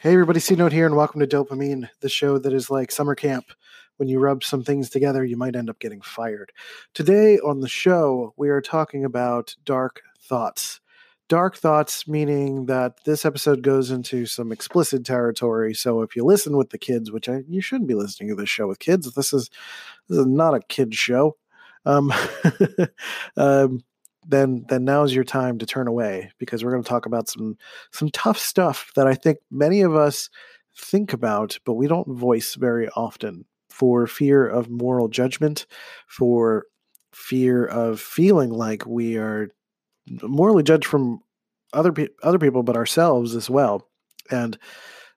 Hey everybody, C Note here, and welcome to DOPEamine, the show that is like summer camp. When you rub some things together, you might end up getting fired. Today on the show, we are talking about dark thoughts. Dark thoughts, meaning that this episode goes into some explicit territory. So if you listen with the kids, which I, you shouldn't be listening to this show with kids, this is this is not a kid show. Um, um, then then now's your time to turn away because we're going to talk about some some tough stuff that I think many of us think about but we don't voice very often for fear of moral judgment, for fear of feeling like we are morally judged from other pe- other people but ourselves as well. And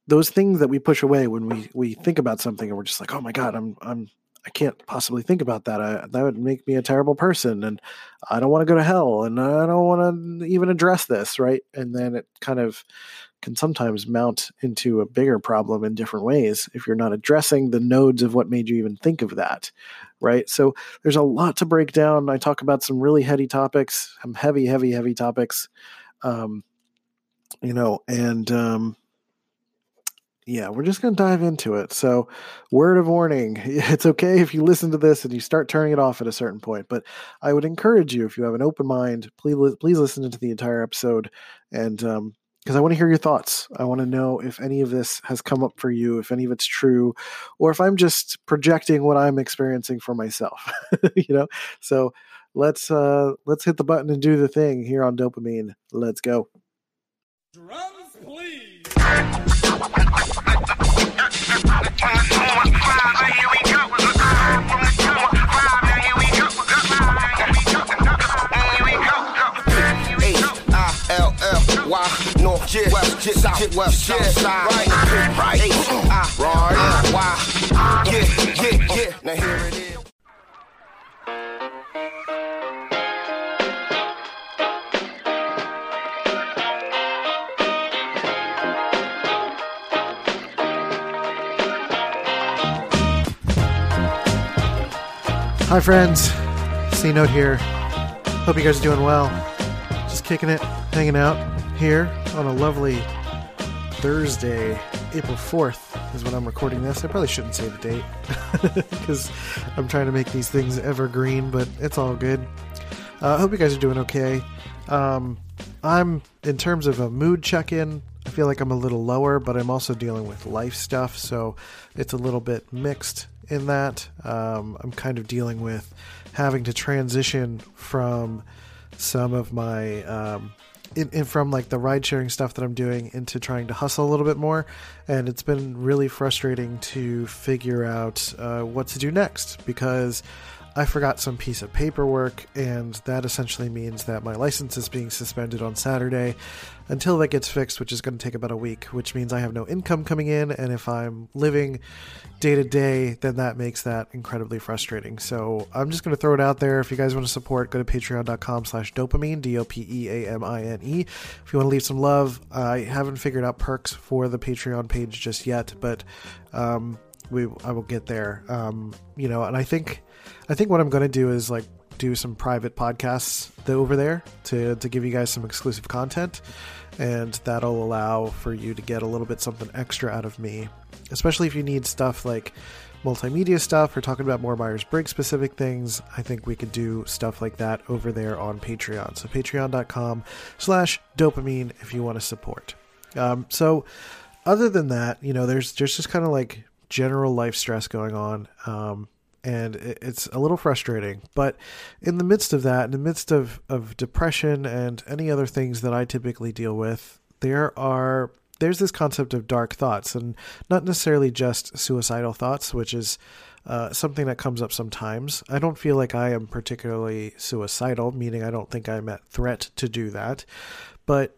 those things that we push away when we we think about something and we're just like, "Oh my god, I'm I'm I can't possibly think about that. I, that would make me a terrible person, and I don't want to go to hell, and I don't want to even address this, right? And then it kind of can sometimes mount into a bigger problem in different ways if you're not addressing the nodes of what made you even think of that, right? So there's a lot to break down. I talk about some really heady topics, some heavy, heavy, heavy topics, um, you know, and um, yeah, we're just going to dive into it. So, word of warning it's okay if you listen to this and you start turning it off at a certain point, but I would encourage you, if you have an open mind, please, please listen to the entire episode. And, um, because I want to hear your thoughts. I want to know if any of this has come up for you, if any of it's true, or if I'm just projecting what I'm experiencing for myself. you know, so let's uh let's hit the button and do the thing here on DOPEamine. Let's go. Drums, please. West, uh, yeah, south, west, south side, right, right, H, I, right, uh, Y, yeah, yeah, yeah. Now here it is. Hi, friends. C Note here. Hope you guys are doing well. Just kicking it, hanging out here on a lovely Thursday, April 4th is when I'm recording this. I probably shouldn't say the date because I'm trying to make these things evergreen, but it's all good. I uh, hope you guys are doing okay. Um, I'm, in terms of a mood check in, I feel like I'm a little lower, but I'm also dealing with life stuff, so it's a little bit mixed in that. Um, I'm kind of dealing with having to transition from some of my um, in, in, from like the ride sharing stuff that I'm doing into trying to hustle a little bit more, and it's been really frustrating to figure out uh, what to do next because I forgot some piece of paperwork, and that essentially means that my license is being suspended on Saturday until that gets fixed, which is going to take about a week, which means I have no income coming in. And if I'm living day to day, then that makes that incredibly frustrating. So I'm just going to throw it out there. If you guys want to support, go to patreon.com slash dopeamine, D O P E A M I N E. If you want to leave some love, I haven't figured out perks for the Patreon page just yet, but um, we I will get there. Um, you know, and I think I think what I'm going to do is like do some private podcasts over there to to give you guys some exclusive content, and that'll allow for you to get a little bit something extra out of me, especially if you need stuff like multimedia stuff or talking about more Myers Briggs specific things, I think we could do stuff like that over there on Patreon. So patreon.com slash dopeamine if you want to support. Um, so other than that, you know, there's there's just kind of like general life stress going on. Um, and it's a little frustrating. But in the midst of that, in the midst of, of depression and any other things that I typically deal with, there are there's this concept of dark thoughts, and not necessarily just suicidal thoughts, which is uh, something that comes up sometimes. I don't feel like I am particularly suicidal, meaning I don't think I'm at threat to do that, but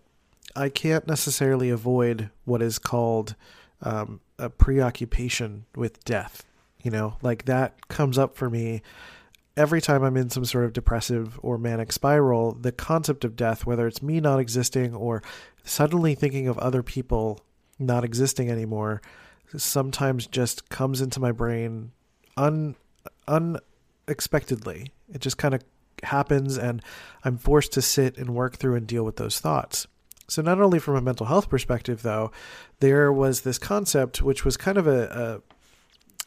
I can't necessarily avoid what is called um, a preoccupation with death. You know, like that comes up for me every time I'm in some sort of depressive or manic spiral. The concept of death, whether it's me not existing or suddenly thinking of other people not existing anymore, sometimes just comes into my brain un unexpectedly. It just kind of happens and I'm forced to sit and work through and deal with those thoughts. So, not only from a mental health perspective, though, there was this concept which was kind of a,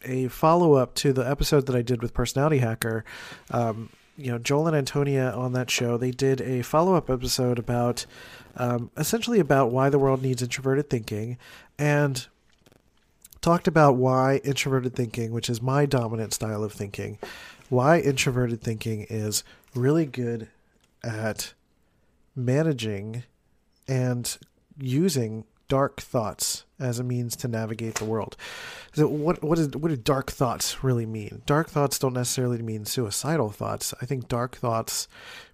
a, follow up to the episode that I did with Personality Hacker. Um, you know, Joel and Antonia on that show, they did a follow up episode about um, essentially about why the world needs introverted thinking and talked about why introverted thinking, which is my dominant style of thinking, why introverted thinking is really good at managing and using dark thoughts as a means to navigate the world. So what what is what do dark thoughts really mean? Dark thoughts don't necessarily mean suicidal thoughts. I think dark thoughts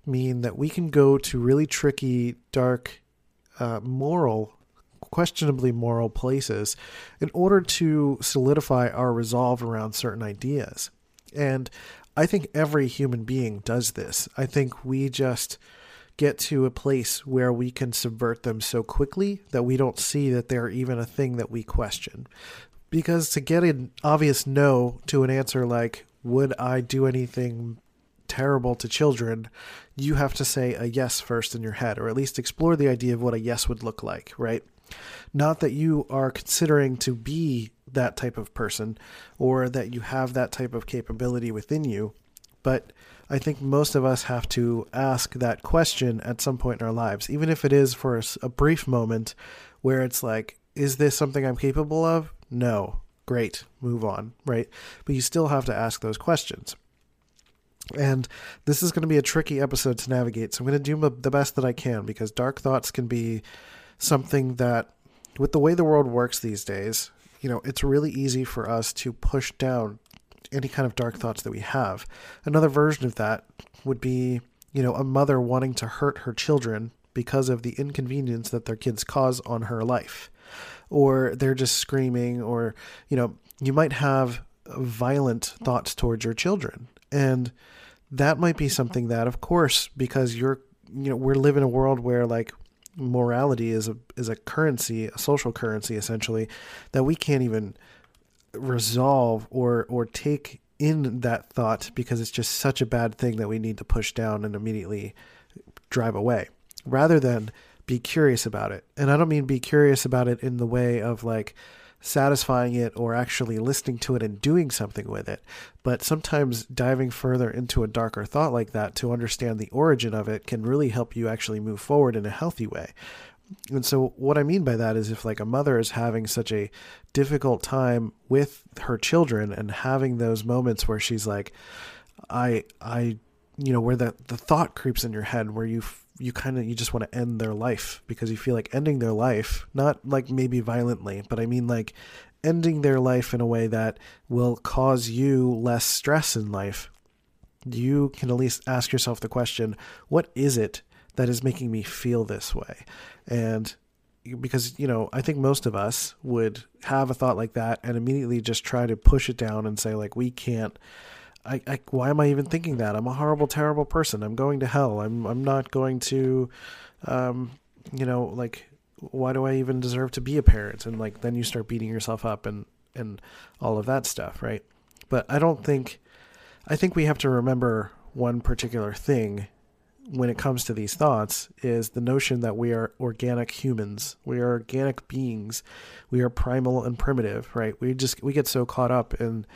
mean that we can go to really tricky, dark, uh, moral, questionably moral places in order to solidify our resolve around certain ideas. And I think every human being does this. I think we just get to a place where we can subvert them so quickly that we don't see that they're even a thing that we question. Because to get an obvious no to an answer like, would I do anything terrible to children, you have to say a yes first in your head, or at least explore the idea of what a yes would look like, right? Not that you are considering to be that type of person or that you have that type of capability within you, but I think most of us have to ask that question at some point in our lives, even if it is for a, brief moment where it's like, is this something I'm capable of? No. Great. Move on, right? But you still have to ask those questions. And this is going to be a tricky episode to navigate. So I'm going to do the best that I can because dark thoughts can be something that, with the way the world works these days, you know, it's really easy for us to push down any kind of dark thoughts that we have. Another version of that would be, you know, a mother wanting to hurt her children because of the inconvenience that their kids cause on her life. Or they're just screaming, or, you know, you might have violent thoughts towards your children. And that might be something that, of course, because you're, you know, we're living in a world where like morality is a is a currency, a social currency essentially, that we can't even resolve or or take in that thought because it's just such a bad thing that we need to push down and immediately drive away rather than be curious about it. And I don't mean be curious about it in the way of like satisfying it or actually listening to it and doing something with it, but sometimes diving further into a darker thought like that to understand the origin of it can really help you actually move forward in a healthy way. And so what I mean by that is if like a mother is having such a difficult time with her children and having those moments where she's like I I you know where the the thought creeps in your head where you you kind of you just want to end their life because you feel like ending their life not like maybe violently but I mean like ending their life in a way that will cause you less stress in life you can at least ask yourself the question what is it that is making me feel this way. And because you know i think most of us would have a thought like that and immediately just try to push it down and say like we can't I, I why am i even thinking that? I'm a horrible terrible person. I'm going to hell. I'm i'm not going to um you know like why do i even deserve to be a parent? And like then you start beating yourself up and and all of that stuff right? But i don't think i think we have to remember one particular thing when it comes to these thoughts is the notion that we are organic humans. We are organic beings. We are primal and primitive, right? We just we get so caught up in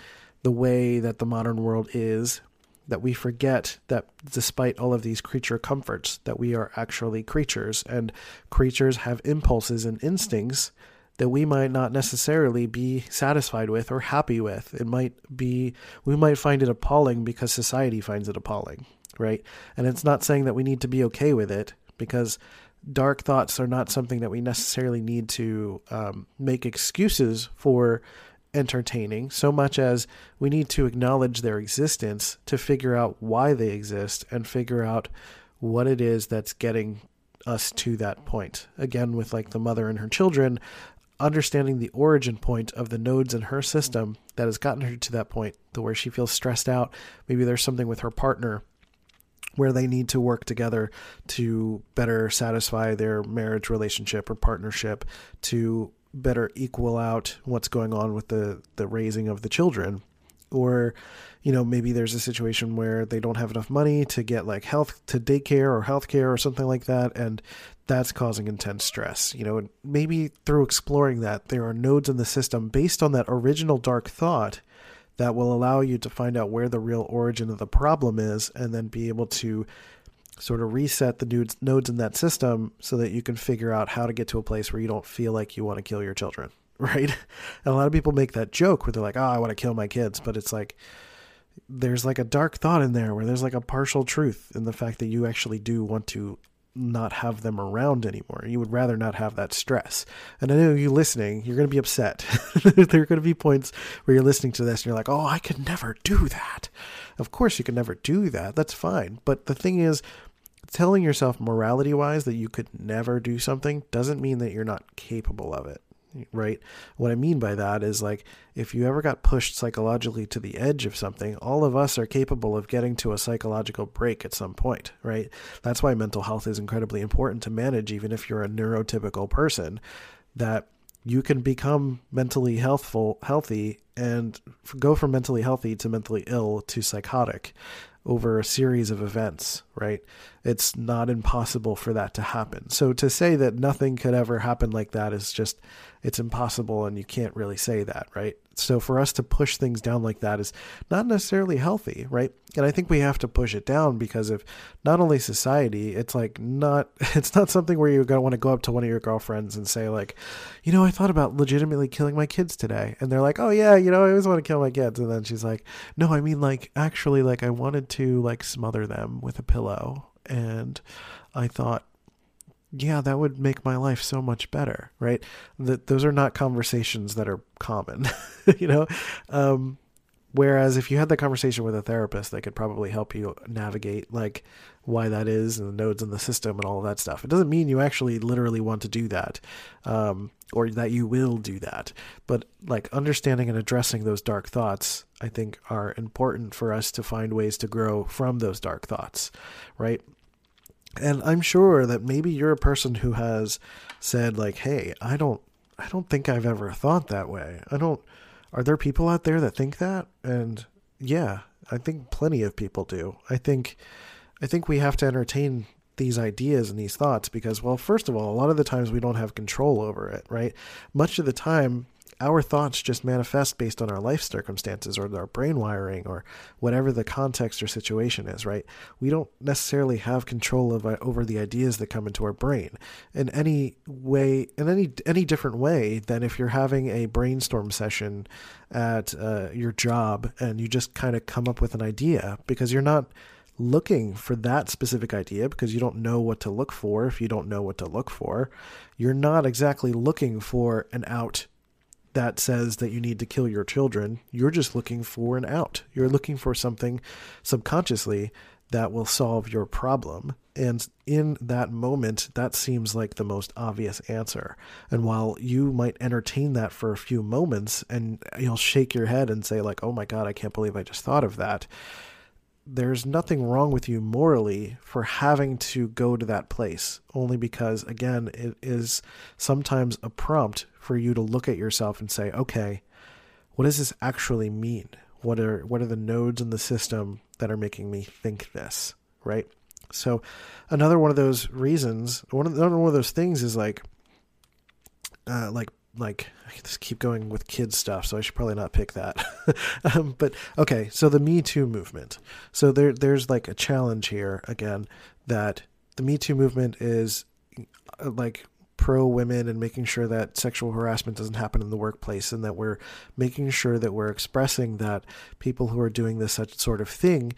the way that the modern world is that we forget that despite all of these creature comforts that we are actually creatures and creatures have impulses and instincts that we might not necessarily be satisfied with or happy with. It might be we might find it appalling because society finds it appalling right? And it's not saying that we need to be okay with it because dark thoughts are not something that we necessarily need to um, make excuses for entertaining so much as we need to acknowledge their existence to figure out why they exist and figure out what it is that's getting us to that point. Again, with like the mother and her children, understanding the origin point of the nodes in her system that has gotten her to that point to where she feels stressed out. Maybe there's something with her partner where they need to work together to better satisfy their marriage relationship or partnership to better equal out what's going on with the, the raising of the children. or you know maybe there's a situation where they don't have enough money to get like health to daycare or health care or something like that and that's causing intense stress you know and maybe through exploring that there are nodes in the system based on that original dark thought that will allow you to find out where the real origin of the problem is and then be able to sort of reset the nodes, nodes in that system so that you can figure out how to get to a place where you don't feel like you want to kill your children right? And a lot of people make that joke where they're like, "Oh, I want to kill my kids," but it's like there's like a dark thought in there where there's like a partial truth in the fact that you actually do want to not have them around anymore. You would rather not have that stress. And I know you listening, you're going to be upset. there are going to be points where you're listening to this and you're like, "Oh, I could never do that." Of course you could never do that. That's fine. But the thing is, telling yourself morality wise that you could never do something doesn't mean that you're not capable of it right? What I mean by that is like if you ever got pushed psychologically to the edge of something, all of us are capable of getting to a psychological break at some point, right? That's why mental health is incredibly important to manage, even if you're a neurotypical person, that you can become mentally healthful, healthy, and go from mentally healthy to mentally ill to psychotic over a series of events, right? It's not impossible for that to happen. So to say that nothing could ever happen like that is just it's impossible and you can't really say that, right? So for us to push things down like that is not necessarily healthy, right? And I think we have to push it down because of not only society, it's like not it's not something where you're to want to go up to one of your girlfriends and say like, "You know, I thought about legitimately killing my kids today." And they're like, "Oh yeah, you know, I always want to kill my kids." And then she's like, "No, I mean like actually like I wanted to like smother them with a pillow." And I thought yeah, that would make my life so much better, right? That those are not conversations that are common, you know. Um, whereas if you had that conversation with a therapist, they could probably help you navigate like why that is and the nodes in the system and all that stuff. It doesn't mean you actually literally want to do that, um, or that you will do that. But like understanding and addressing those dark thoughts, I think, are important for us to find ways to grow from those dark thoughts, right? And I'm sure that maybe you're a person who has said like, "Hey, I don't I don't think I've ever thought that way. I don't are there people out there that think that?" And yeah, I think plenty of people do. I think I think we have to entertain these ideas and these thoughts because well, first of all, a lot of the times we don't have control over it, right? Much of the time our thoughts just manifest based on our life circumstances or our brain wiring or whatever the context or situation is, right? We don't necessarily have control of, uh, over the ideas that come into our brain in any way, in any any different way than if you're having a brainstorm session at uh, your job and you just kind of come up with an idea because you're not looking for that specific idea because you don't know what to look for if you don't know what to look for. You're not exactly looking for an out that says that you need to kill your children. You're just looking for an out. You're looking for something subconsciously that will solve your problem. And in that moment, that seems like the most obvious answer. And while you might entertain that for a few moments and you'll shake your head and say, like, oh my God, I can't believe I just thought of that, there's nothing wrong with you morally for having to go to that place, only because, again, it is sometimes a prompt for you to look at yourself and say, okay, what does this actually mean? What are what are the nodes in the system that are making me think this, right? So another one of those reasons, one of another one of those things is like, uh, like like I just keep going with kids stuff, so I should probably not pick that. um, but okay, so the Me Too movement. So there there's like a challenge here again that the Me Too movement is uh, like pro women and making sure that sexual harassment doesn't happen in the workplace and that we're making sure that we're expressing that people who are doing this such sort of thing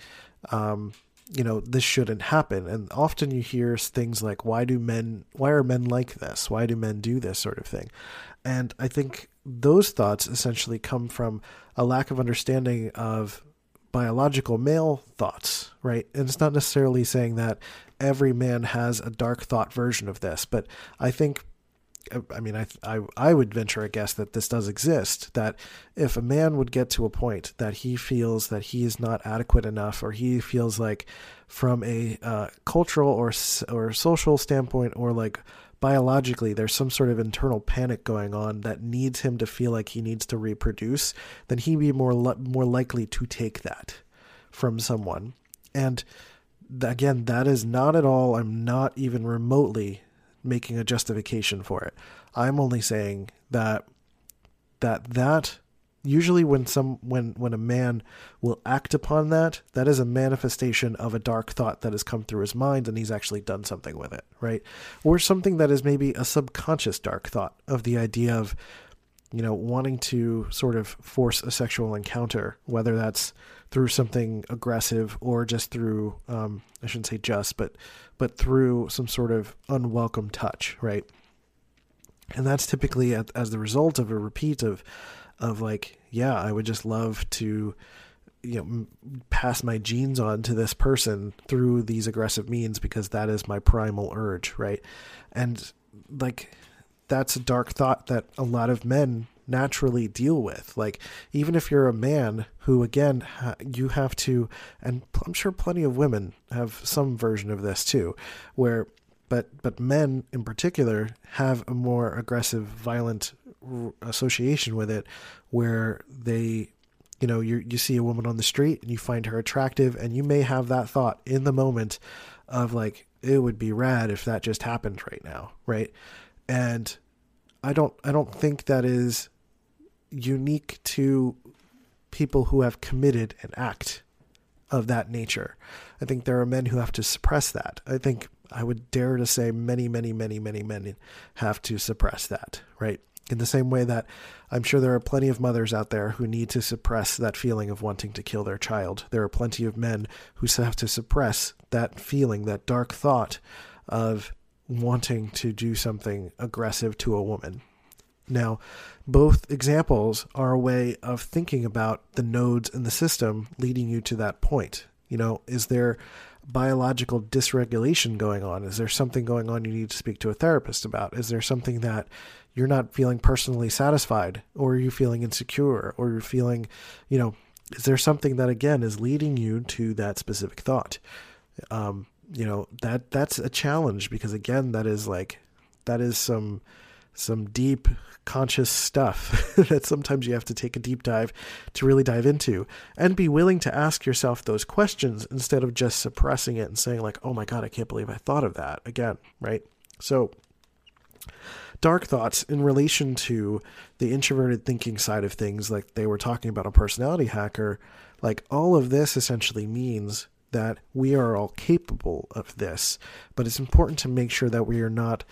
um, you know this shouldn't happen and often you hear things like why do men why are men like this why do men do this sort of thing and i think those thoughts essentially come from a lack of understanding of biological male thoughts right and it's not necessarily saying that every man has a dark thought version of this, but I think I mean, I, I, I would venture a guess that this does exist. That if a man would get to a point that he feels that he is not adequate enough, or he feels like, from a uh, cultural or or social standpoint, or like biologically there's some sort of internal panic going on that needs him to feel like he needs to reproduce, then he'd be more li- more likely to take that from someone. And th- again, that is not at all. I'm not even remotely making a justification for it. I'm only saying that that that usually when some when when a man will act upon that that is a manifestation of a dark thought that has come through his mind and he's actually done something with it right? Or something that is maybe a subconscious dark thought of the idea of you know wanting to sort of force a sexual encounter whether that's through something aggressive or just through um, i shouldn't say just but but through some sort of unwelcome touch right? And that's typically as the result of a repeat of of like yeah i would just love to you know pass my genes on to this person through these aggressive means because that is my primal urge right? And like that's a dark thought that a lot of men naturally deal with. Like even if you're a man who again ha- you have to and i'm sure plenty of women have some version of this too where but but men in particular have a more aggressive violent association with it where they you know you you see a woman on the street and you find her attractive and you may have that thought in the moment of like it would be rad if that just happened right now right? And i don't i don't think that is unique to people who have committed an act of that nature. I think there are men who have to suppress that. I think I would dare to say many, many, many, many men have to suppress that, right? In the same way that I'm sure there are plenty of mothers out there who need to suppress that feeling of wanting to kill their child. There are plenty of men who have to suppress that feeling, that dark thought of wanting to do something aggressive to a woman. Now, both examples are a way of thinking about the nodes in the system leading you to that point. You know, is there biological dysregulation going on? Is there something going on you need to speak to a therapist about? Is there something that you're not feeling personally satisfied or are you feeling insecure or you're feeling, you know, is there something that again is leading you to that specific thought? Um, you know, that that's a challenge because again, that is like that is some some deep conscious stuff that sometimes you have to take a deep dive to really dive into and be willing to ask yourself those questions instead of just suppressing it and saying like oh my god i can't believe i thought of that again right so dark thoughts in relation to the introverted thinking side of things like they were talking about a personality hacker like all of this essentially means that we are all capable of this but it's important to make sure that we are not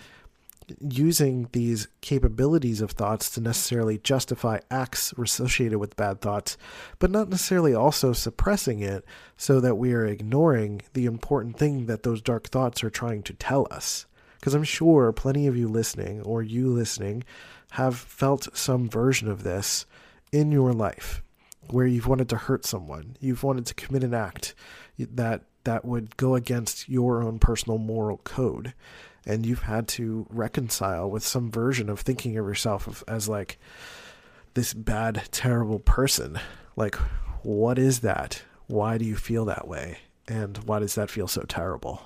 using these capabilities of thoughts to necessarily justify acts associated with bad thoughts, but not necessarily also suppressing it so that we are ignoring the important thing that those dark thoughts are trying to tell us. Because I'm sure plenty of you listening or you listening have felt some version of this in your life where you've wanted to hurt someone, you've wanted to commit an act that that would go against your own personal moral code and you've had to reconcile with some version of thinking of yourself as like this bad, terrible person. Like, what is that? Why do you feel that way? And why does that feel so terrible?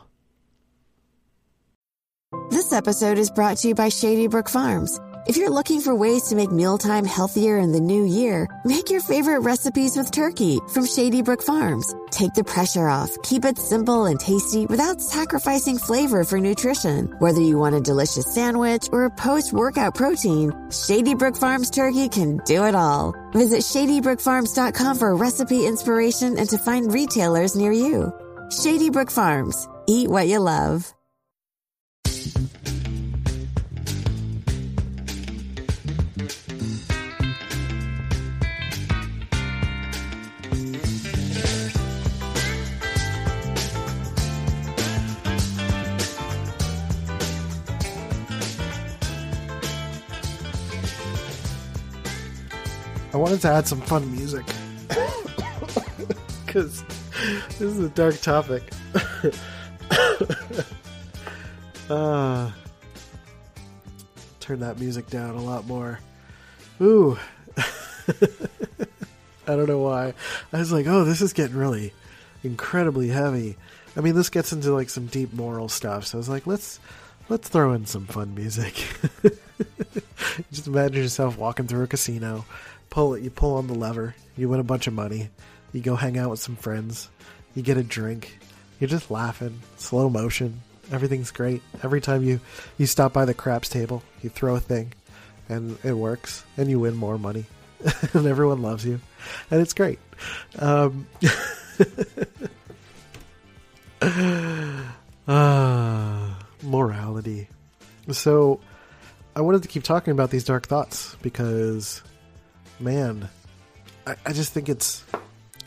This episode is brought to you by Shady Brook Farms. If you're looking for ways to make mealtime healthier in the new year, make your favorite recipes with turkey from Shady Brook Farms. Take the pressure off, keep it simple and tasty without sacrificing flavor for nutrition. Whether you want a delicious sandwich or a post workout protein, Shady Brook Farms turkey can do it all. Visit shadybrookfarms.com for recipe inspiration and to find retailers near you. Shady Brook Farms. Eat what you love. I wanted to add some fun music because this is a dark topic. uh, turn that music down a lot more. Ooh. I don't know why. I was like, oh, this is getting really incredibly heavy. I mean, this gets into like some deep moral stuff. So I was like, let's let's throw in some fun music. Just imagine yourself walking through a casino, pull it, you pull on the lever, you win a bunch of money, you go hang out with some friends, you get a drink, you're just laughing, slow motion, everything's great. Every time you you stop by the craps table, you throw a thing, and it works, and you win more money, and everyone loves you, and it's great. Um, uh, morality. So, I wanted to keep talking about these dark thoughts because, man, I, I just think it's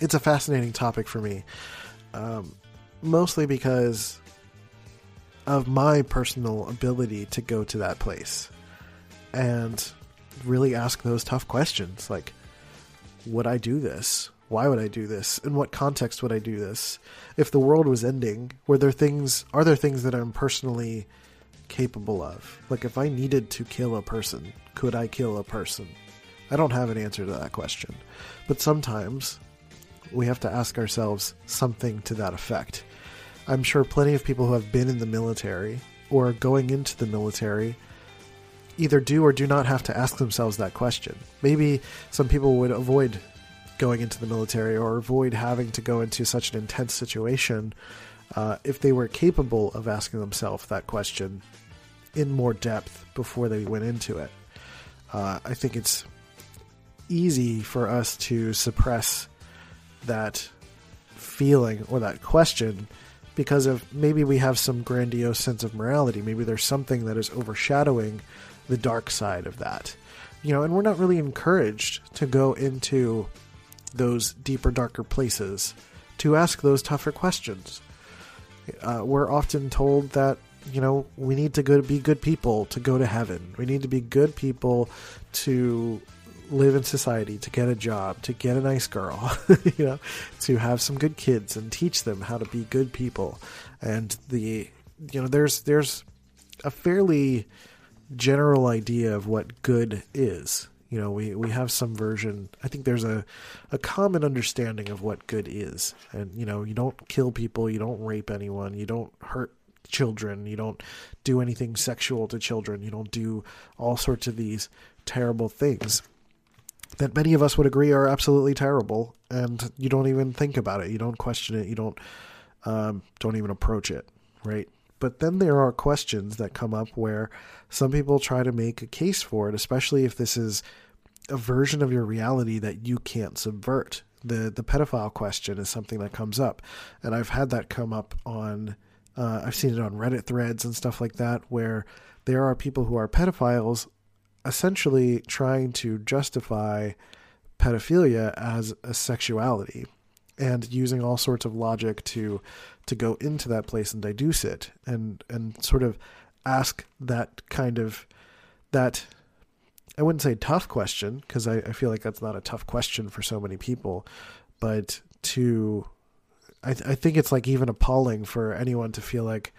it's a fascinating topic for me. Um, mostly because of my personal ability to go to that place and really ask those tough questions like would I do this? Why would I do this? In what context would I do this? If the world was ending, were there things are there things that I'm personally capable of? Like if I needed to kill a person, could I kill a person? I don't have an answer to that question. But sometimes we have to ask ourselves something to that effect. I'm sure plenty of people who have been in the military or going into the military either do or do not have to ask themselves that question. Maybe some people would avoid going into the military or avoid having to go into such an intense situation uh, if they were capable of asking themselves that question in more depth before they went into it. Uh, I think it's easy for us to suppress that feeling or that question because of maybe we have some grandiose sense of morality. Maybe there's something that is overshadowing the dark side of that. You know, and we're not really encouraged to go into those deeper, darker places to ask those tougher questions. Uh, we're often told that you know we need to go to be good people to go to heaven. We need to be good people to live in society, to get a job, to get a nice girl, you know, to have some good kids and teach them how to be good people. And the you know, there's there's a fairly general idea of what good is. You know, we, we have some version. I think there's a, a common understanding of what good is. And, you know, you don't kill people, you don't rape anyone, you don't hurt children, you don't do anything sexual to children, you don't do all sorts of these terrible things that many of us would agree are absolutely terrible, and you don't even think about it, you don't question it, you don't um, don't even approach it, right? But then there are questions that come up where some people try to make a case for it, especially if this is a version of your reality that you can't subvert. The the pedophile question is something that comes up, and I've had that come up on. Uh, I've seen it on Reddit threads and stuff like that, where there are people who are pedophiles essentially trying to justify pedophilia as a sexuality and using all sorts of logic to to go into that place and deduce it and and sort of ask that kind of that I wouldn't say tough question because I, I feel like that's not a tough question for so many people, but to I, I think it's like even appalling for anyone to feel like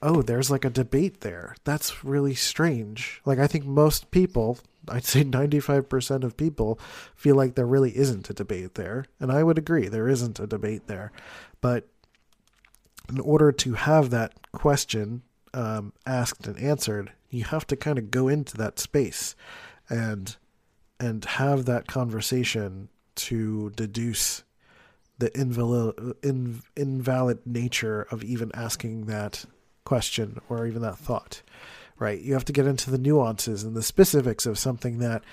oh, there's like a debate there. That's really strange. Like, I think most people, I'd say 95% of people, feel like there really isn't a debate there. And I would agree, there isn't a debate there. But in order to have that question um, asked and answered, you have to kind of go into that space and and have that conversation to deduce the invalid, in, invalid nature of even asking that question or even that thought, right? You have to get into the nuances and the specifics of something that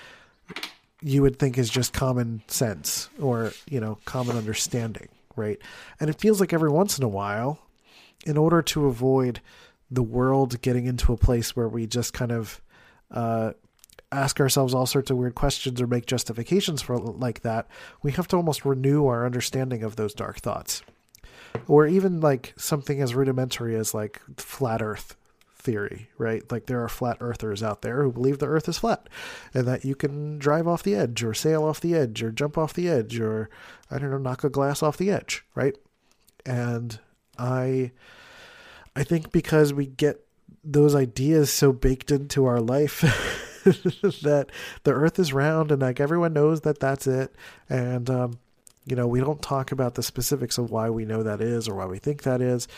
you would think is just common sense or, you know, common understanding, right? And it feels like every once in a while, in order to avoid the world getting into a place where we just kind of uh, ask ourselves all sorts of weird questions or make justifications for like that, we have to almost renew our understanding of those dark thoughts or even like something as rudimentary as like flat earth theory, right? Like there are flat earthers out there who believe the earth is flat and that you can drive off the edge or sail off the edge or jump off the edge or I don't know, knock a glass off the edge, right? And I I think because we get those ideas so baked into our life that the earth is round and like everyone knows that that's it and um you know, we don't talk about the specifics of why we know that is or why we think that is,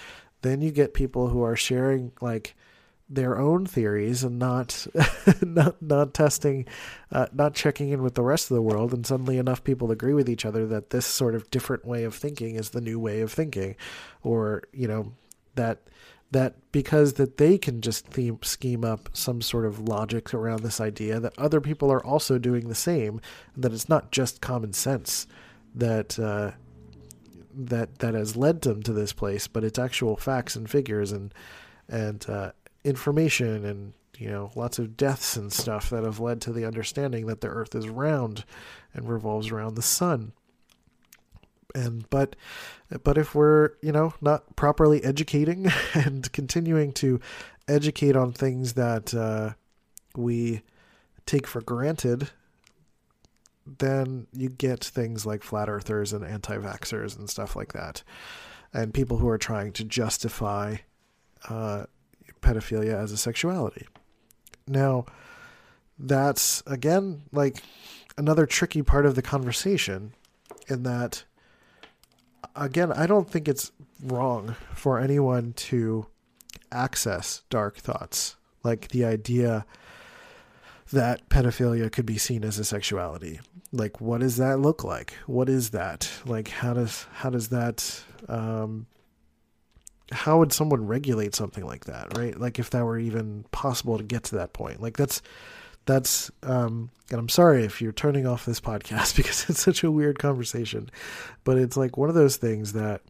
then you get people who are sharing like their own theories and not not not testing uh, not checking in with the rest of the world and suddenly enough people agree with each other that this sort of different way of thinking is the new way of thinking. Or you know that that because that they can just theme, scheme up some sort of logic around this idea that other people are also doing the same that it's not just common sense that uh, that that has led them to this place but it's actual facts and figures and and uh, information and you know lots of deaths and stuff that have led to the understanding that the earth is round and revolves around the sun. And but but if we're you know not properly educating and continuing to educate on things that uh, we take for granted then you get things like flat earthers and anti-vaxxers and stuff like that and people who are trying to justify uh, pedophilia as a sexuality. Now, that's again like another tricky part of the conversation in that again, I don't think it's wrong for anyone to access dark thoughts. Like the idea that pedophilia could be seen as a sexuality. Like what does that look like? What is that? Like how does how does that um how would someone regulate something like that, right? Like if that were even possible to get to that point. Like that's that's um and I'm sorry if you're turning off this podcast because it's such a weird conversation, but it's like one of those things that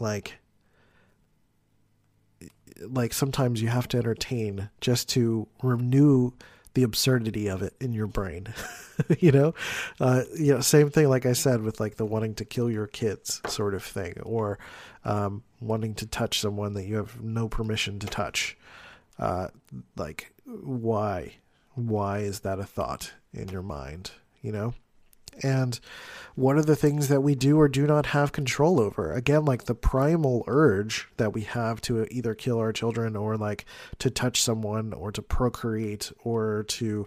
like like sometimes you have to entertain just to renew the absurdity of it in your brain. you know, uh, you know, same thing. Like I said, with like the wanting to kill your kids sort of thing, or um, wanting to touch someone that you have no permission to touch. Uh, like, why? Why is that a thought in your mind? You know? And what are the things that we do or do not have control over? Again, like the primal urge that we have to either kill our children or like to touch someone or to procreate or to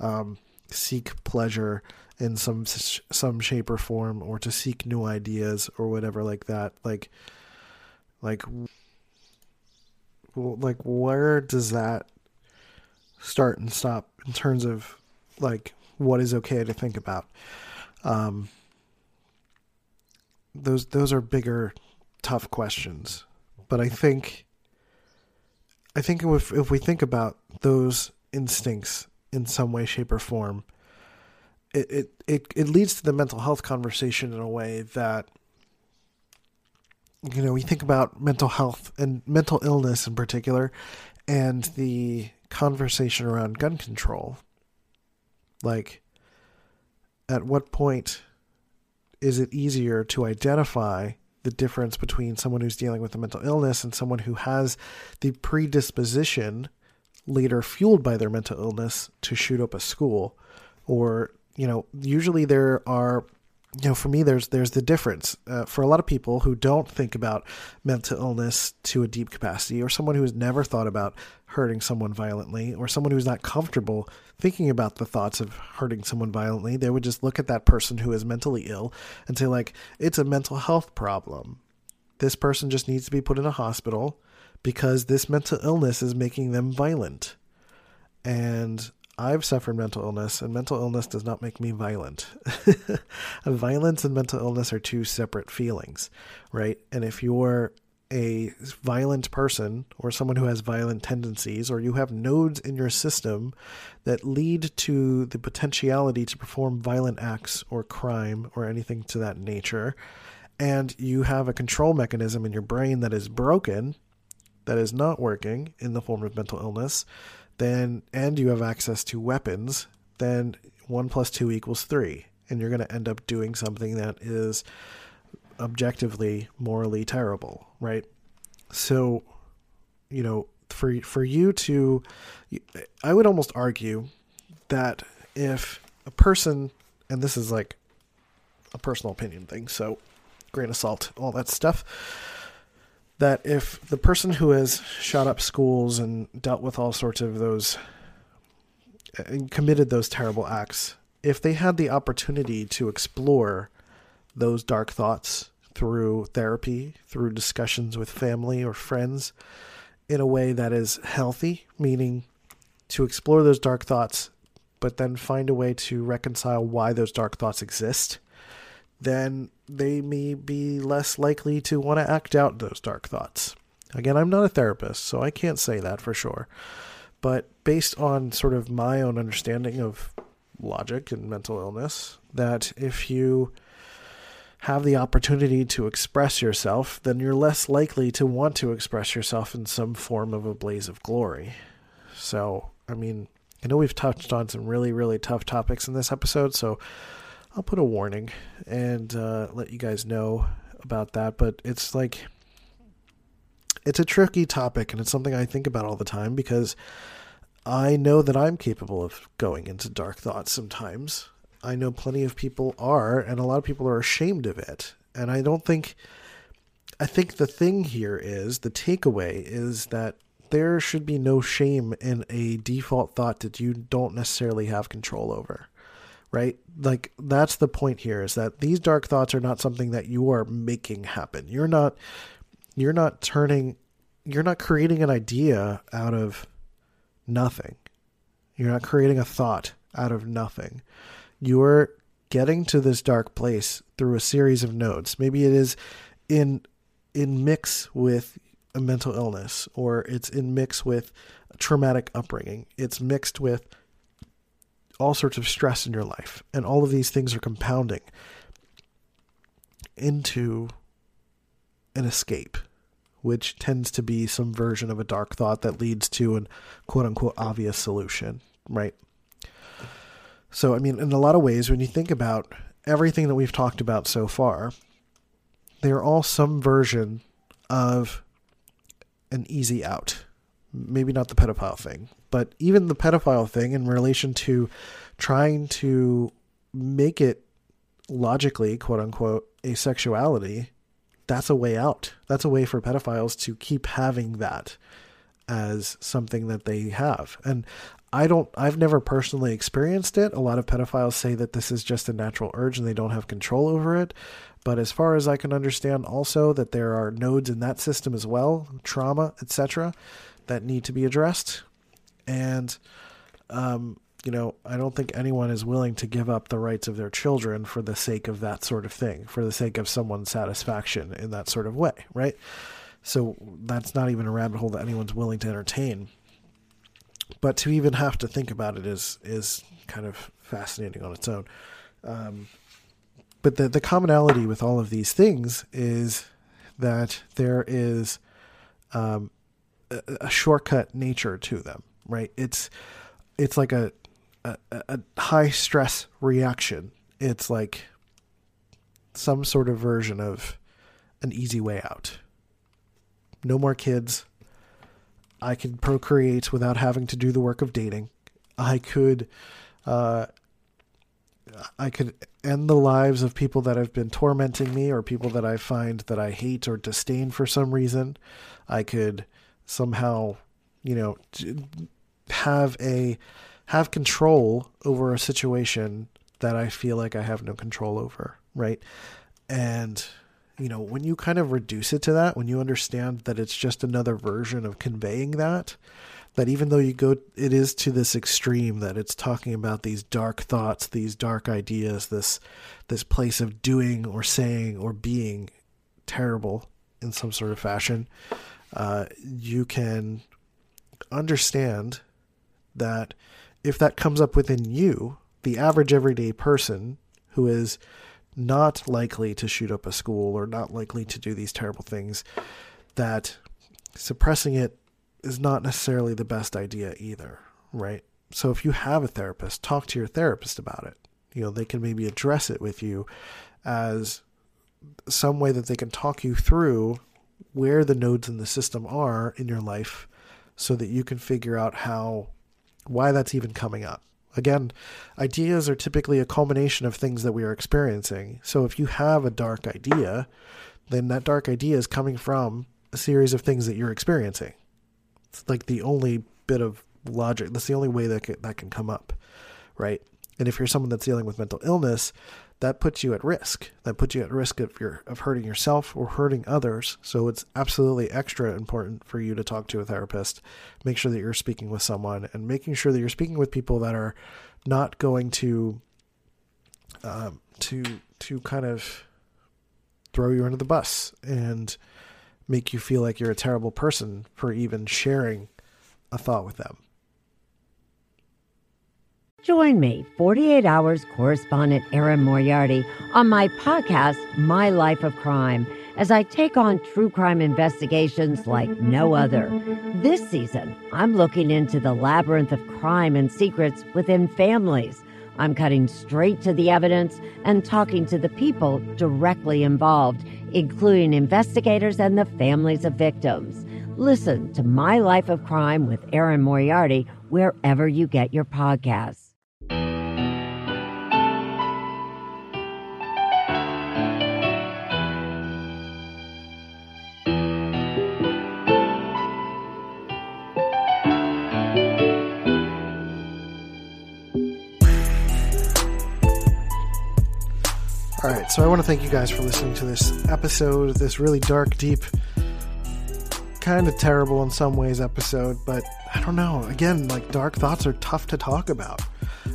um, seek pleasure in some some shape or form or to seek new ideas or whatever like that. Like like, like where does that start and stop in terms of like what is okay to think about? Um, those those are bigger, tough questions. But I think, I think if if we think about those instincts in some way, shape, or form, it it it, it leads to the mental health conversation in a way that you know, we think about mental health and mental illness in particular, and the conversation around gun control. Like, at what point is it easier to identify the difference between someone who's dealing with a mental illness and someone who has the predisposition, later fueled by their mental illness, to shoot up a school? Or, you know, usually there are you know, for me, there's there's the difference. Uh, for a lot of people who don't think about mental illness to a deep capacity, or someone who has never thought about hurting someone violently, or someone who's not comfortable thinking about the thoughts of hurting someone violently, they would just look at that person who is mentally ill and say, like, it's a mental health problem. This person just needs to be put in a hospital because this mental illness is making them violent. And I've suffered mental illness, and mental illness does not make me violent. Violence and mental illness are two separate feelings, right? And if you're a violent person or someone who has violent tendencies, or you have nodes in your system that lead to the potentiality to perform violent acts or crime or anything to that nature, and you have a control mechanism in your brain that is broken, that is not working in the form of mental illness, then and you have access to weapons, then one plus two equals three, and you're going to end up doing something that is objectively morally terrible, right? So, you know, for for you to, I would almost argue that if a person, and this is like a personal opinion thing, so grain of salt, all that stuff that if the person who has shot up schools and dealt with all sorts of those and committed those terrible acts, if they had the opportunity to explore those dark thoughts through therapy, through discussions with family or friends, in a way that is healthy, meaning to explore those dark thoughts, but then find a way to reconcile why those dark thoughts exist, then they may be less likely to want to act out those dark thoughts. Again, I'm not a therapist, so I can't say that for sure. But based on sort of my own understanding of logic and mental illness, that if you have the opportunity to express yourself, then you're less likely to want to express yourself in some form of a blaze of glory. So, I mean, I know we've touched on some really, really tough topics in this episode, so I'll put a warning and uh, let you guys know about that. But it's like, it's a tricky topic, and it's something I think about all the time because I know that I'm capable of going into dark thoughts sometimes. I know plenty of people are, and a lot of people are ashamed of it. And I don't think, I think the thing here is the takeaway is that there should be no shame in a default thought that you don't necessarily have control over. Right? Like, that's the point here is that these dark thoughts are not something that you are making happen. You're not, you're not turning, you're not creating an idea out of nothing. You're not creating a thought out of nothing you're getting to this dark place through a series of nodes. Maybe it is in in mix with a mental illness or it's in mix with traumatic upbringing. It's mixed with all sorts of stress in your life and all of these things are compounding into an escape which tends to be some version of a dark thought that leads to an quote unquote obvious solution, right? So, I mean, in a lot of ways, when you think about everything that we've talked about so far, they're all some version of an easy out. Maybe not the pedophile thing, but even the pedophile thing in relation to trying to make it logically, quote unquote, a sexuality, that's a way out. That's a way for pedophiles to keep having that as something that they have. And I don't I've never personally experienced it. A lot of pedophiles say that this is just a natural urge and they don't have control over it. But as far as I can understand also that there are nodes in that system as well, trauma, etc., that need to be addressed. And um, you know, I don't think anyone is willing to give up the rights of their children for the sake of that sort of thing, for the sake of someone's satisfaction in that sort of way, right? So that's not even a rabbit hole that anyone's willing to entertain but to even have to think about it is is kind of fascinating on its own. Um, but the the commonality with all of these things is that there is um, a, shortcut nature to them, right? It's it's like a, a, a high stress reaction. It's like some sort of version of an easy way out. No more kids, I could procreate without having to do the work of dating. I could, uh, I could end the lives of people that have been tormenting me or people that I find that I hate or disdain for some reason. I could somehow, you know, have a have control over a situation that I feel like I have no control over, right? And you know, when you kind of reduce it to that, when you understand that it's just another version of conveying that, that even though you go, it is to this extreme that it's talking about these dark thoughts, these dark ideas, this, this place of doing or saying or being terrible in some sort of fashion, uh, you can understand that if that comes up within you, the average everyday person who is not likely to shoot up a school or not likely to do these terrible things, that suppressing it is not necessarily the best idea either, right? So if you have a therapist, talk to your therapist about it. You know, they can maybe address it with you as some way that they can talk you through where the nodes in the system are in your life so that you can figure out how why that's even coming up Again, ideas are typically a culmination of things that we are experiencing. So if you have a dark idea, then that dark idea is coming from a series of things that you're experiencing. It's like the only bit of logic. That's the only way that can, that can come up, right? And if you're someone that's dealing with mental illness, that puts you at risk. That puts you at risk of your of hurting yourself or hurting others. So it's absolutely extra important for you to talk to a therapist. Make sure that you're speaking with someone and making sure that you're speaking with people that are not going to um, to to kind of throw you under the bus and make you feel like you're a terrible person for even sharing a thought with them. Join me, 48 Hours correspondent Erin Moriarty, on my podcast, My Life of Crime, as I take on true crime investigations like no other. This season, I'm looking into the labyrinth of crime and secrets within families. I'm cutting straight to the evidence and talking to the people directly involved, including investigators and the families of victims. Listen to My Life of Crime with Erin Moriarty wherever you get your podcasts. Right, so I want to thank you guys for listening to this episode, this really dark, deep, kind of terrible in some ways episode, but I don't know. Again, like dark thoughts are tough to talk about.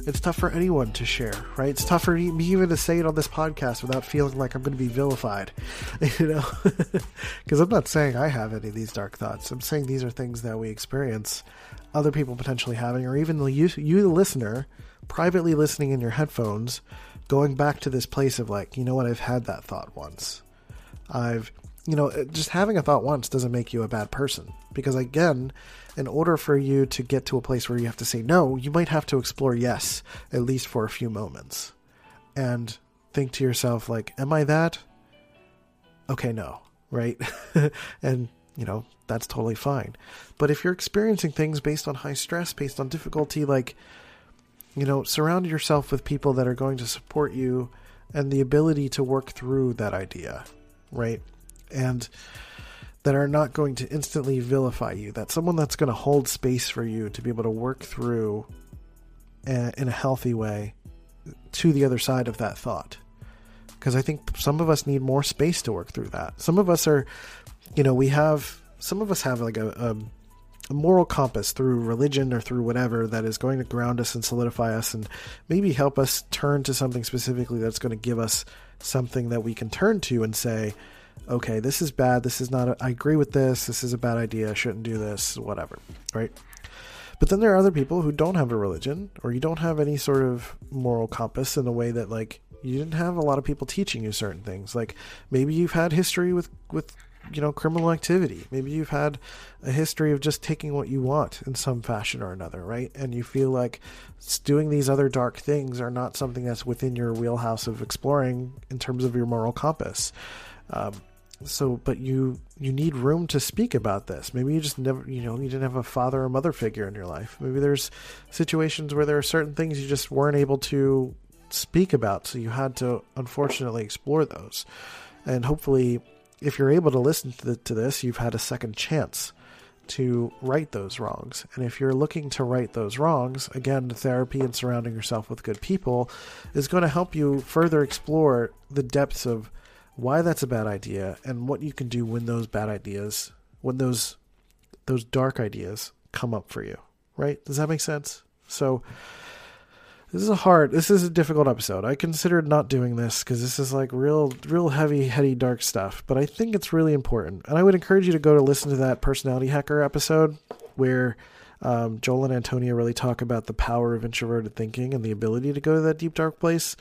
It's tough for anyone to share, right? It's tough for me even to say it on this podcast without feeling like I'm going to be vilified, you know? Because I'm not saying I have any of these dark thoughts. I'm saying these are things that we experience, other people potentially having, or even you, you the listener, privately listening in your headphones going back to this place of like, you know what, I've had that thought once. I've, you know, just having a thought once doesn't make you a bad person. Because again, in order for you to get to a place where you have to say no, you might have to explore yes, at least for a few moments. And think to yourself, like, am I that? Okay, no, right? and, you know, that's totally fine. But if you're experiencing things based on high stress, based on difficulty, like, you know, surround yourself with people that are going to support you and the ability to work through that idea, right? And that are not going to instantly vilify you. That someone that's going to hold space for you to be able to work through a, in a healthy way to the other side of that thought. Because I think some of us need more space to work through that. Some of us are, you know, we have, some of us have like a, a a moral compass through religion or through whatever that is going to ground us and solidify us and maybe help us turn to something specifically that's going to give us something that we can turn to and say, okay, this is bad. This is not, a, I agree with this. This is a bad idea. I shouldn't do this, whatever. Right. But then there are other people who don't have a religion or you don't have any sort of moral compass in a way that like you didn't have a lot of people teaching you certain things. Like maybe you've had history with, with you know criminal activity. Maybe you've had a history of just taking what you want in some fashion or another right? And you feel like doing these other dark things are not something that's within your wheelhouse of exploring in terms of your moral compass. Um, so but you you need room to speak about this. Maybe you just never you know you didn't have a father or mother figure in your life. Maybe there's situations where there are certain things you just weren't able to speak about so you had to unfortunately explore those. And hopefully if you're able to listen to, the, to this, you've had a second chance to right those wrongs. And if you're looking to right those wrongs, again, therapy and surrounding yourself with good people is going to help you further explore the depths of why that's a bad idea and what you can do when those bad ideas, when those those dark ideas come up for you. Right? Does that make sense? So this is a hard this is a difficult episode. I considered not doing this because this is like real real heavy heady dark stuff but i think it's really important. And i would encourage you to go to listen to that personality hacker episode where um, joel and antonia really talk about the power of introverted thinking and the ability to go to that deep dark place.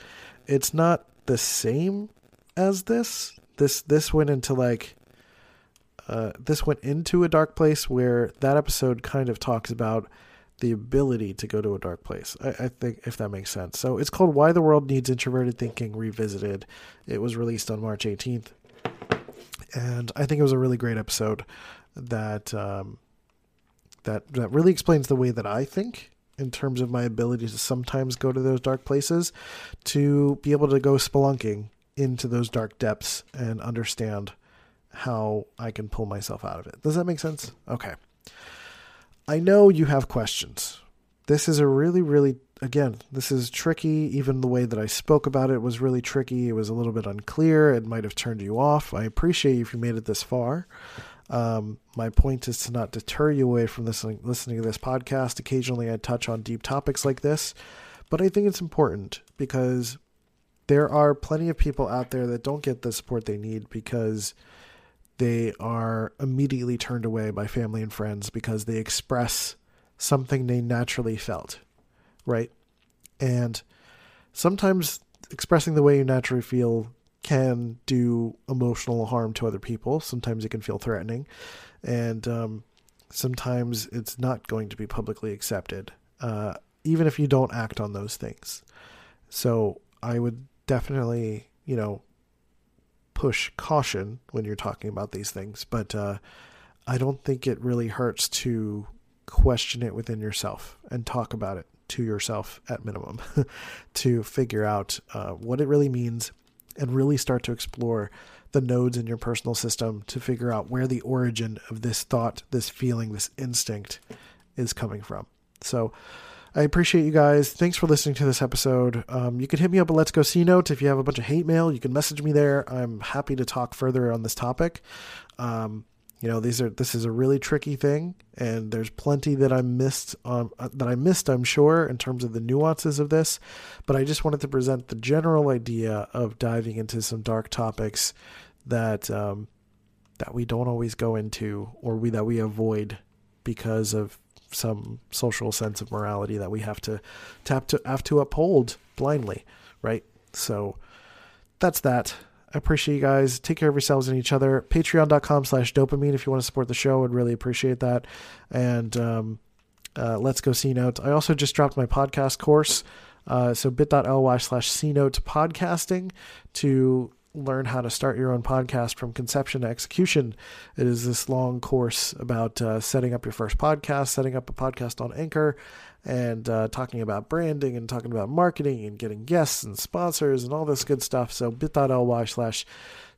It's not the same as this. This this went into like uh, this went into a dark place where that episode kind of talks about the ability to go to a dark place. I, I, think if that makes sense. So it's called Why the World Needs Introverted Thinking Revisited. It was released on March 18th. And I think it was a really great episode that um, that that really explains the way that I think in terms of my ability to sometimes go to those dark places, to be able to go spelunking into those dark depths and understand how I can pull myself out of it. Does that make sense? Okay. I know you have questions. This is a really, really again, this is tricky. Even the way that I spoke about it was really tricky. It was a little bit unclear. It might have turned you off. I appreciate if you made it this far. Um, my point is to not deter you away from listening, listening to this podcast. Occasionally, I touch on deep topics like this, but I think it's important because there are plenty of people out there that don't get the support they need because they are immediately turned away by family and friends because they express something they naturally felt, right? And sometimes expressing the way you naturally feel can do emotional harm to other people. Sometimes it can feel threatening, and um, sometimes it's not going to be publicly accepted, uh, even if you don't act on those things. So I would definitely, you know, push caution when you're talking about these things, but uh, I don't think it really hurts to question it within yourself and talk about it to yourself at minimum to figure out uh, what it really means and really start to explore the nodes in your personal system to figure out where the origin of this thought, this feeling, this instinct is coming from. So, I appreciate you guys. Thanks for listening to this episode. Um, you can hit me up at Let's Go C Note if you have a bunch of hate mail. You can message me there. I'm happy to talk further on this topic. Um, you know, these are this is a really tricky thing, and there's plenty that I missed um, that I missed. I'm sure in terms of the nuances of this, but I just wanted to present the general idea of diving into some dark topics that um, that we don't always go into, or we that we avoid because of some social sense of morality that we have to tap to have to uphold blindly, right? So that's that. I appreciate you guys. Take care of yourselves and each other. Patreon.com slash dopeamine if you want to support the show. I'd really appreciate that. And um, uh, let's go C Note. I also just dropped my podcast course. Uh, so bit.ly slash C Note podcasting to learn how to start your own podcast from conception to execution. It is this long course about uh, setting up your first podcast, setting up a podcast on Anchor, and uh, talking about branding and talking about marketing and getting guests and sponsors and all this good stuff. So bit.ly slash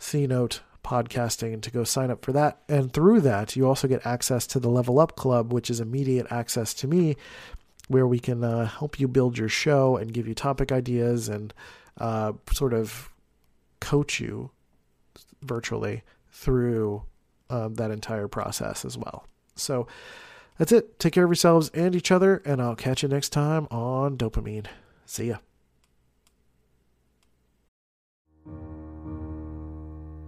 cnote podcasting to go sign up for that. And through that, you also get access to the Level Up Club, which is immediate access to me, where we can uh, help you build your show and give you topic ideas and uh, sort of coach you virtually through um, that entire process as well. So that's it. Take care of yourselves and each other, and I'll catch you next time on DOPEamine. See ya.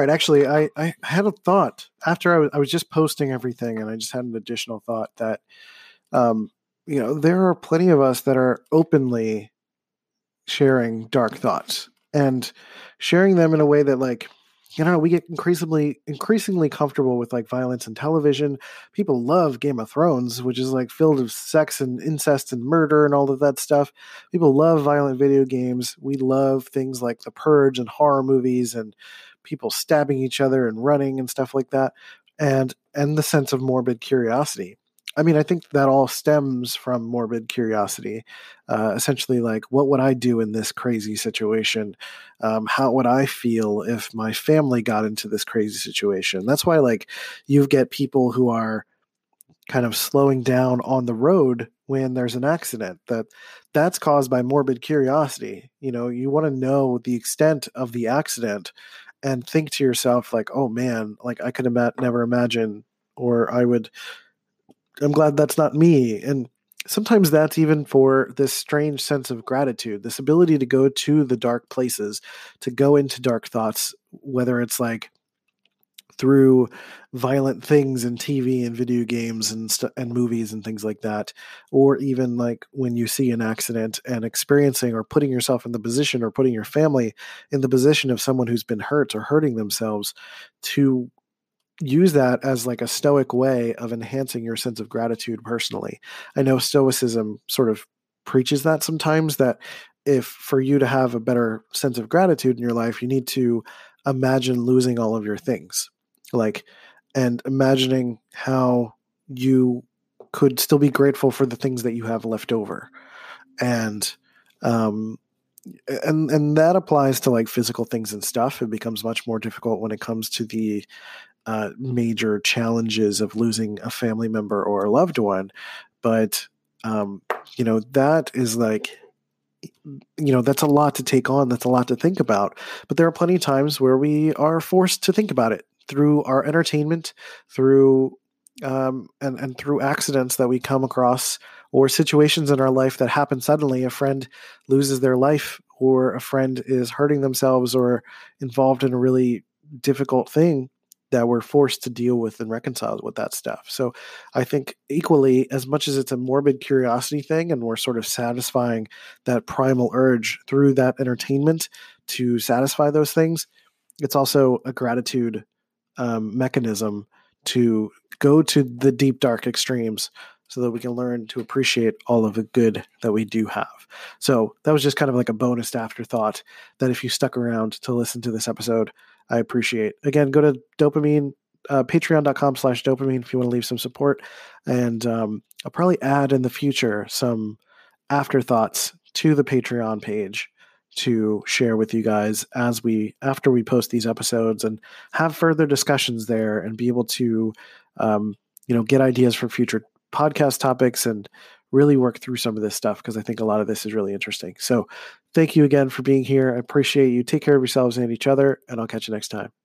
All right, actually, I, I had a thought after I was, I was just posting everything, and I just had an additional thought that, um, you know, there are plenty of us that are openly sharing dark thoughts and sharing them in a way that, like, you know, we get increasingly increasingly comfortable with like violence and television. People love Game of Thrones, which is like filled with sex and incest and murder and all of that stuff. People love violent video games. We love things like The Purge and horror movies and people stabbing each other and running and stuff like that and and the sense of morbid curiosity. I mean i think that all stems from morbid curiosity uh, essentially like what would i do in this crazy situation? Um, how would i feel if my family got into this crazy situation? That's why like you get people who are kind of slowing down on the road when there's an accident that that's caused by morbid curiosity. You know you want to know the extent of the accident and think to yourself like oh man like i could ima- never imagine or i would i'm glad that's not me and sometimes that's even for this strange sense of gratitude this ability to go to the dark places to go into dark thoughts whether it's like through violent things in TV and video games and st- and movies and things like that, or even like when you see an accident and experiencing or putting yourself in the position or putting your family in the position of someone who's been hurt or hurting themselves, to use that as like a stoic way of enhancing your sense of gratitude personally. I know stoicism sort of preaches that sometimes that if for you to have a better sense of gratitude in your life, you need to imagine losing all of your things like and imagining how you could still be grateful for the things that you have left over. And um and and that applies to like physical things and stuff. It becomes much more difficult when it comes to the uh, major challenges of losing a family member or a loved one. But um you know that is like you know that's a lot to take on. That's a lot to think about. But there are plenty of times where we are forced to think about it through our entertainment, through um, and and through accidents that we come across or situations in our life that happen suddenly. A friend loses their life, or a friend is hurting themselves, or involved in a really difficult thing that we're forced to deal with and reconcile with that stuff. So I think equally, as much as it's a morbid curiosity thing and we're sort of satisfying that primal urge through that entertainment to satisfy those things, it's also a gratitude um, mechanism to go to the deep dark extremes so that we can learn to appreciate all of the good that we do have. So that was just kind of like a bonus afterthought that if you stuck around to listen to this episode, I appreciate. Again, go to dopeamine, uh, patreon.com slash dopeamine if you want to leave some support. And um, I'll probably add in the future some afterthoughts to the Patreon page to share with you guys as we after we post these episodes and have further discussions there and be able to um, you know get ideas for future podcast topics and really work through some of this stuff because I think a lot of this is really interesting. So thank you again for being here. I appreciate you. Take care of yourselves and each other, and I'll catch you next time.